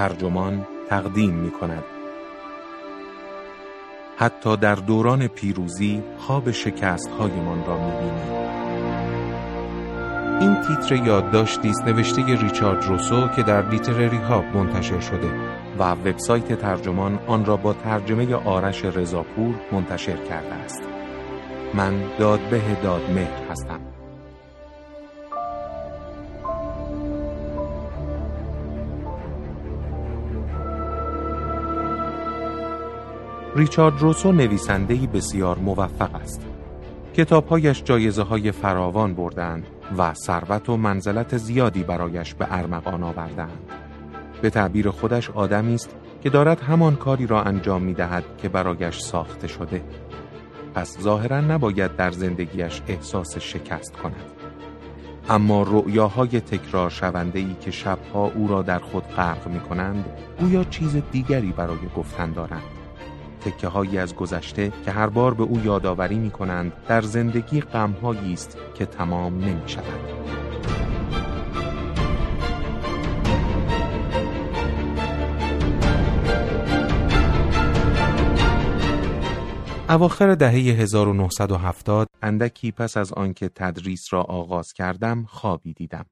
ترجمان تقدیم می کند. حتی در دوران پیروزی خواب شکست هایمان را می بینیم. این تیتر یادداشتی است نوشته ریچارد روسو که در لیترری ها منتشر شده و وبسایت ترجمان آن را با ترجمه آرش رضاپور منتشر کرده است. من دادبه دادمهر هستم. ریچارد روسو نویسندهی بسیار موفق است. کتابهایش جایزه های فراوان بردند و ثروت و منزلت زیادی برایش به ارمغان آوردند. به تعبیر خودش آدمی است که دارد همان کاری را انجام می دهد که برایش ساخته شده. پس ظاهرا نباید در زندگیش احساس شکست کند. اما رؤیاهای تکرار شونده ای که شبها او را در خود غرق می کنند گویا چیز دیگری برای گفتن دارند. تکه هایی از گذشته که هر بار به او یادآوری می کنند در زندگی غمهایی است که تمام نمی شود. اواخر دهه 1970 اندکی پس از آنکه تدریس را آغاز کردم خوابی دیدم.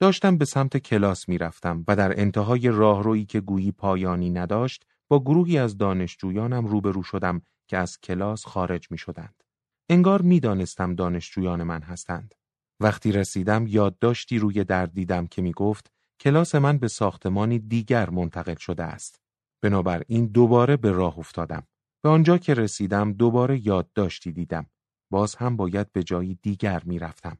داشتم به سمت کلاس می رفتم و در انتهای راهرویی که گویی پایانی نداشت با گروهی از دانشجویانم روبرو شدم که از کلاس خارج می شدند. انگار می دانستم دانشجویان من هستند. وقتی رسیدم یادداشتی روی در دیدم که می گفت کلاس من به ساختمانی دیگر منتقل شده است. بنابراین دوباره به راه افتادم. به آنجا که رسیدم دوباره یادداشتی دیدم. باز هم باید به جایی دیگر می رفتم.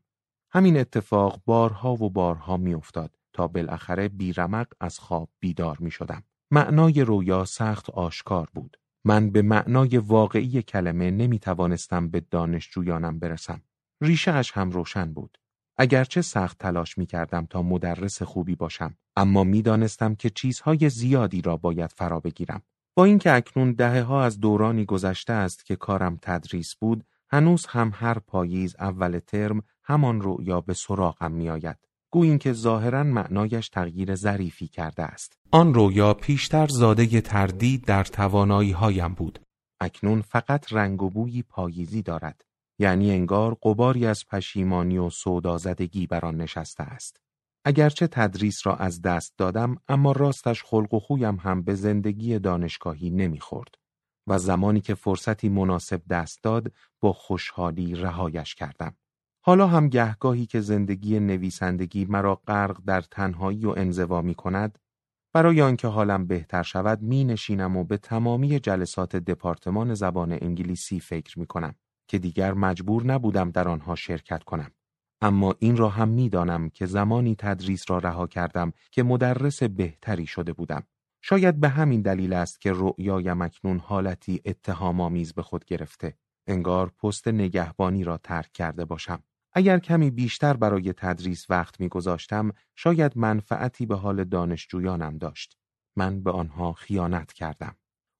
همین اتفاق بارها و بارها می افتاد تا بالاخره بیرمق از خواب بیدار می شدم. معنای رویا سخت آشکار بود. من به معنای واقعی کلمه نمی توانستم به دانشجویانم برسم. ریشه اش هم روشن بود. اگرچه سخت تلاش می کردم تا مدرس خوبی باشم اما می دانستم که چیزهای زیادی را باید فرا بگیرم. با اینکه اکنون دهه ها از دورانی گذشته است که کارم تدریس بود هنوز هم هر پاییز اول ترم همان رویا به سراغم می آید. گویین که ظاهرا معنایش تغییر ظریفی کرده است. آن رویا پیشتر زاده تردید در توانایی هایم بود. اکنون فقط رنگ و بویی پاییزی دارد. یعنی انگار قباری از پشیمانی و سودازدگی بر آن نشسته است. اگرچه تدریس را از دست دادم اما راستش خلق و خویم هم به زندگی دانشگاهی نمی‌خورد و زمانی که فرصتی مناسب دست داد با خوشحالی رهایش کردم. حالا هم گهگاهی که زندگی نویسندگی مرا غرق در تنهایی و انزوا می کند برای آنکه حالم بهتر شود می نشینم و به تمامی جلسات دپارتمان زبان انگلیسی فکر می کنم که دیگر مجبور نبودم در آنها شرکت کنم. اما این را هم می‌دانم که زمانی تدریس را رها کردم که مدرس بهتری شده بودم. شاید به همین دلیل است که رؤیایم اکنون حالتی اتهامآمیز به خود گرفته. انگار پست نگهبانی را ترک کرده باشم. اگر کمی بیشتر برای تدریس وقت میگذاشتم شاید منفعتی به حال دانشجویانم داشت. من به آنها خیانت کردم.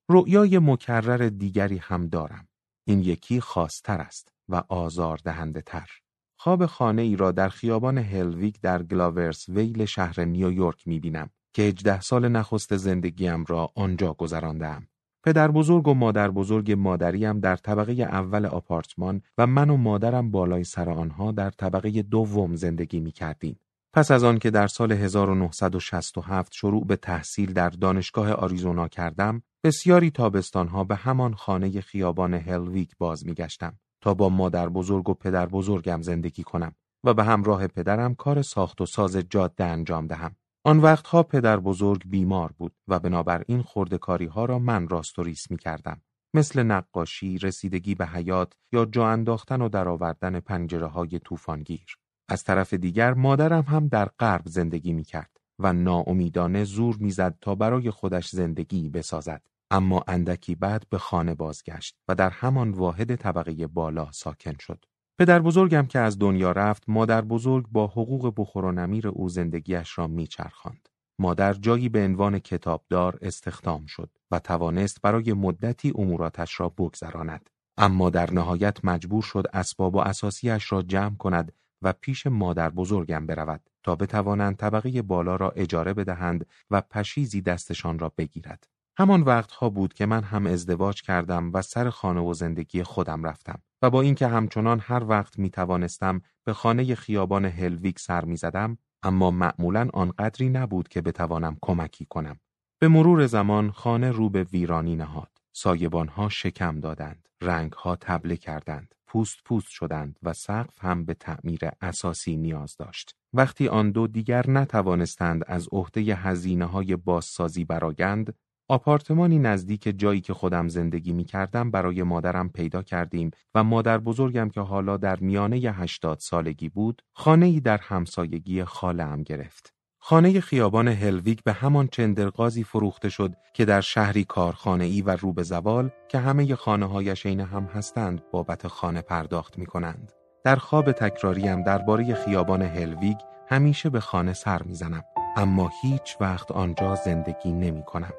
رؤیای مکرر دیگری هم دارم. این یکی خاصتر است و آزار دهنده تر. خواب خانه ای را در خیابان هلویک در گلاورس ویل شهر نیویورک می بینم که هجده سال نخست زندگیم را آنجا گذراندم. پدر بزرگ و مادر بزرگ مادریم در طبقه اول آپارتمان و من و مادرم بالای سر آنها در طبقه دوم زندگی می کردیم. پس از آن که در سال 1967 شروع به تحصیل در دانشگاه آریزونا کردم، بسیاری تابستانها به همان خانه خیابان هلویک باز می گشتم تا با مادر بزرگ و پدر بزرگم زندگی کنم و به همراه پدرم کار ساخت و ساز جاده انجام دهم. آن وقتها پدر بزرگ بیمار بود و بنابراین خردکاری ها را من راست و ریس می کردم. مثل نقاشی، رسیدگی به حیات یا جا انداختن و درآوردن پنجره های طوفانگیر. از طرف دیگر مادرم هم در غرب زندگی می کرد و ناامیدانه زور می‌زد تا برای خودش زندگی بسازد. اما اندکی بعد به خانه بازگشت و در همان واحد طبقه بالا ساکن شد. پدر بزرگم که از دنیا رفت مادر بزرگ با حقوق بخور و نمیر او زندگیش را میچرخاند. مادر جایی به عنوان کتابدار استخدام شد و توانست برای مدتی اموراتش را بگذراند. اما در نهایت مجبور شد اسباب و اساسیش را جمع کند و پیش مادر بزرگم برود تا بتوانند طبقه بالا را اجاره بدهند و پشیزی دستشان را بگیرد. همان وقتها بود که من هم ازدواج کردم و سر خانه و زندگی خودم رفتم و با اینکه همچنان هر وقت می توانستم به خانه خیابان هلویک سر می زدم اما معمولا آنقدری نبود که بتوانم کمکی کنم. به مرور زمان خانه رو به ویرانی نهاد. سایبانها شکم دادند، رنگها تبله کردند، پوست پوست شدند و سقف هم به تعمیر اساسی نیاز داشت. وقتی آن دو دیگر نتوانستند از عهده هزینه های بازسازی برآیند، آپارتمانی نزدیک جایی که خودم زندگی می کردم برای مادرم پیدا کردیم و مادر بزرگم که حالا در میانه هشتاد سالگی بود، خانه ای در همسایگی خالم گرفت. خانه خیابان هلویگ به همان چندرغازی فروخته شد که در شهری کارخانه ای و رو به زوال که همه خانه هایش عین هم هستند بابت خانه پرداخت می کنند. در خواب تکراریم درباره خیابان هلویگ همیشه به خانه سر می‌زنم اما هیچ وقت آنجا زندگی نمی کنم.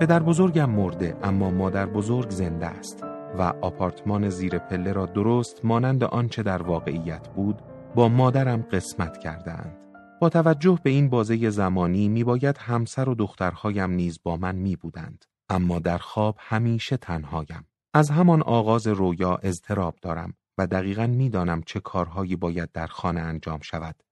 پدر بزرگم مرده اما مادر بزرگ زنده است و آپارتمان زیر پله را درست مانند آنچه در واقعیت بود با مادرم قسمت کردهاند. با توجه به این بازه زمانی میباید همسر و دخترهایم نیز با من می بودند. اما در خواب همیشه تنهایم. از همان آغاز رویا اضطراب دارم و دقیقا می‌دانم چه کارهایی باید در خانه انجام شود.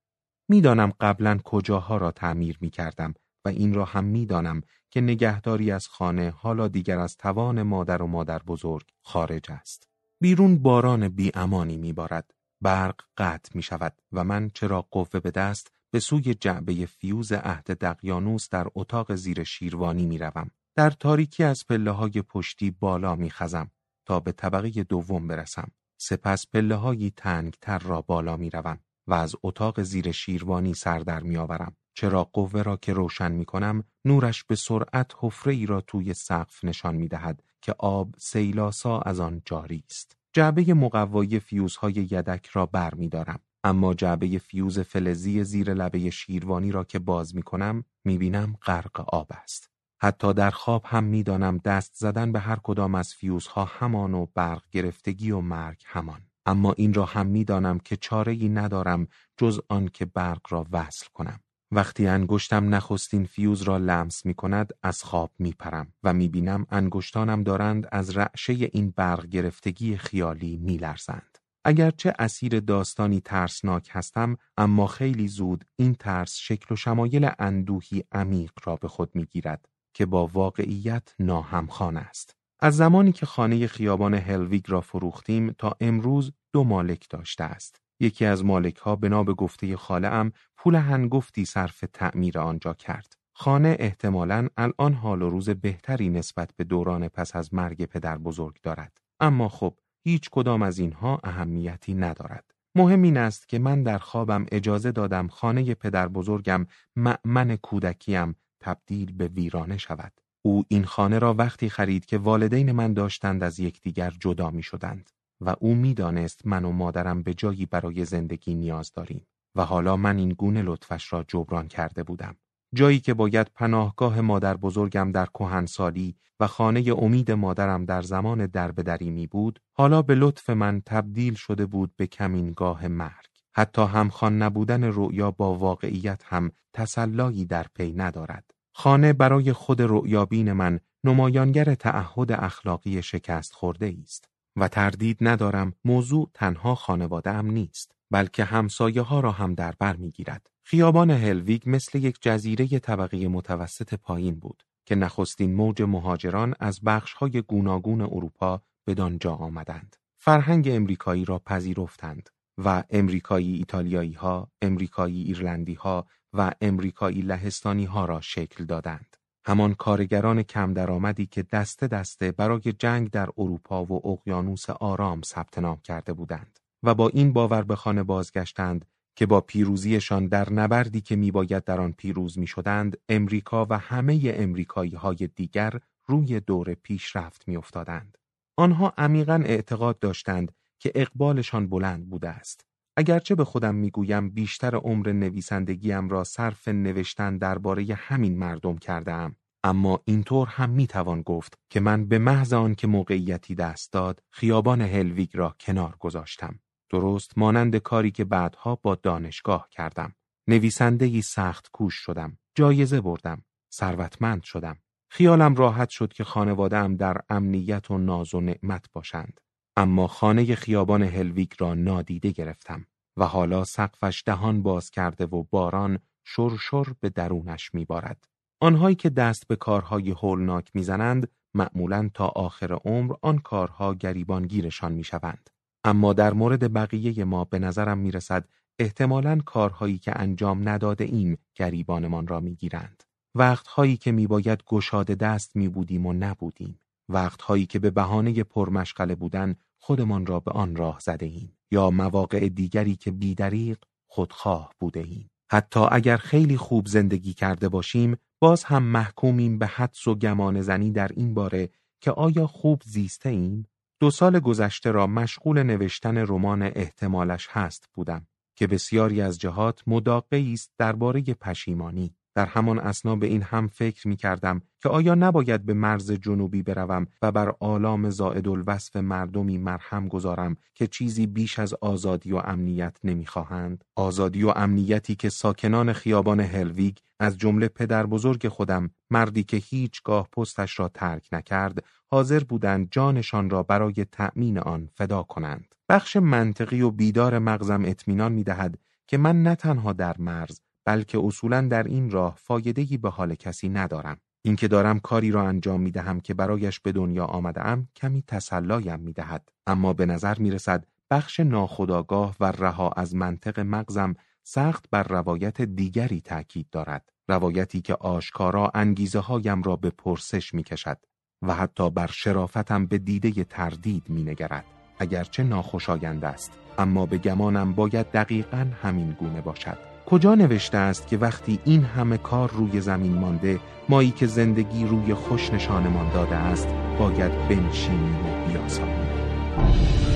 می‌دانم قبلا کجاها را تعمیر می کردم و این را هم می‌دانم که نگهداری از خانه حالا دیگر از توان مادر و مادر بزرگ خارج است. بیرون باران بی امانی می بارد. برق قطع می شود و من چراغ قوه به دست به سوی جعبه فیوز عهد دقیانوس در اتاق زیر شیروانی می روم. در تاریکی از پله های پشتی بالا می خزم تا به طبقه دوم برسم. سپس پله های تنگ تر را بالا می روم و از اتاق زیر شیروانی سر در می آورم. چراغ قوه را که روشن می کنم نورش به سرعت حفره ای را توی سقف نشان می دهد که آب سیل‌آسا از آن جاری است. جعبه مقوایی فیوزهای یدک را بر می دارم. اما جعبه فیوز فلزی زیر لبه شیروانی را که باز می کنم می بینم غرق آب است. حتی در خواب هم می دانم دست زدن به هر کدام از فیوزها همان و برق گرفتگی و مرگ همان. اما این را هم می دانم که چاره ای ندارم جز آن که برق را وصل کنم. وقتی انگشتم نخستین فیوز را لمس می کند از خواب می پرم و می بینم انگشتانم دارند از رعشه این برق گرفتگی خیالی می لرزند. اگرچه اسیر داستانی ترسناک هستم اما خیلی زود این ترس شکل و شمایل اندوهی عمیق را به خود می گیرد که با واقعیت ناهمخوان است. از زمانی که خانه خیابان هلویگ را فروختیم تا امروز دو مالک داشته است. یکی از مالک ها بنا به گفته خاله ام پول هنگفتی صرف تعمیر آنجا کرد. خانه احتمالاً الان حال و روز بهتری نسبت به دوران پس از مرگ پدر بزرگ دارد. اما خب هیچ کدام از اینها اهمیتی ندارد. مهم این است که من در خوابم اجازه دادم خانه پدر بزرگم معمن کودکیم تبدیل به ویرانه شود. او این خانه را وقتی خرید که والدین من داشتند از یکدیگر جدا می شدند. و او می‌دانست من و مادرم به جایی برای زندگی نیاز داریم و حالا من این گونه لطفش را جبران کرده بودم. جایی که باید پناهگاه مادر بزرگم در کهنسالی و خانه امید مادرم در زمان دربدری می بود، حالا به لطف من تبدیل شده بود به کمینگاه مرگ. حتی همخوان نبودن رؤیا با واقعیت هم تسلایی در پی ندارد. خانه برای خود رؤیابین من نمایانگر تعهد اخلاقی شکست خورده است. و تردید ندارم موضوع تنها خانواده ام نیست بلکه همسایه ها را هم در بر می گیرد. خیابان هلویگ مثل یک جزیره طبقه متوسط پایین بود که نخستین موج مهاجران از های گوناگون اروپا به دانجا آمدند. فرهنگ امریکایی را پذیرفتند و امریکایی ایتالیایی ها، امریکایی ایرلندی ها و امریکایی لهستانی ها را شکل دادند. همان کارگران کم درآمدی که دسته دسته برای جنگ در اروپا و اقیانوس آرام ثبت نام کرده بودند و با این باور به خانه بازگشتند که با پیروزیشان در نبردی که میباید در آن پیروز می‌شدند امریکا و همه امریکایی های دیگر روی دور پیشرفت میافتادند. آنها عمیقا اعتقاد داشتند که اقبالشان بلند بوده است. اگرچه به خودم می‌گویم بیشتر عمر نویسندگیم را صرف نوشتن درباره همین مردم کردم اما اینطور هم می‌توان گفت که من به محض آن که موقعیتی دست داد خیابان هلویگ را کنار گذاشتم. درست مانند کاری که بعدها با دانشگاه کردم. نویسنده سخت کوش شدم. جایزه بردم. ثروتمند شدم. خیالم راحت شد که خانوادهام در امنیت و ناز و نعمت باشند. اما خانه خیابان هلویگ را نادیده گرفتم و حالا سقفش دهان باز کرده و باران شرشر به درونش میبارد. آنهایی که دست به کارهای هولناک می‌زنند معمولا تا آخر عمر آن کارها گریبانگیرشان می‌شوند. اما در مورد بقیه ما به نظرم می‌رسد احتمالا کارهایی که انجام نداده ایم گریبانمان را می‌گیرند. وقتهایی که میباید گشاده دست میبودیم و نبودیم. وقتهایی که به بهانه پرمشغله بودن خودمان را به آن راه زده ایم یا مواقع دیگری که بیدریق خودخواه بوده ایم. حتی اگر خیلی خوب زندگی کرده باشیم باز هم محکومیم به حدس و گمان زنی در این باره که آیا خوب زیسته ایم؟ دو سال گذشته را مشغول نوشتن رمان احتمالش هست بودم که بسیاری از جهات مداقعی است درباره پشیمانی. در همان اسنا به این هم فکر می کردم که آیا نباید به مرز جنوبی بروم و بر آلام زائد الوصف مردمی مرهم گذارم که چیزی بیش از آزادی و امنیت نمی‌خواهند؟ آزادی و امنیتی که ساکنان خیابان هلویگ از جمله پدر بزرگ خودم مردی که هیچگاه پستش را ترک نکرد حاضر بودند جانشان را برای تأمین آن فدا کنند بخش منطقی و بیدار مغزم اطمینان می دهد که من نه تنها در مرز بلکه اصولا در این راه فایدهی به حال کسی ندارم. اینکه دارم کاری را انجام می دهم که برایش به دنیا آمده ام کمی تسلایم می دهد. اما به نظر می رسد بخش ناخداگاه و رها از منطق مغزم سخت بر روایت دیگری تأکید دارد. روایتی که آشکارا انگیزه هایم را به پرسش می کشد و حتی بر شرافتم به دیده تردید می نگرد. اگرچه ناخوشایند است اما به گمانم باید دقیقا همین گونه باشد. کجا نوشته است که وقتی این همه کار روی زمین مانده مایی که زندگی روی خوش نشانمان داده است باید بنشینیم و بیاساییم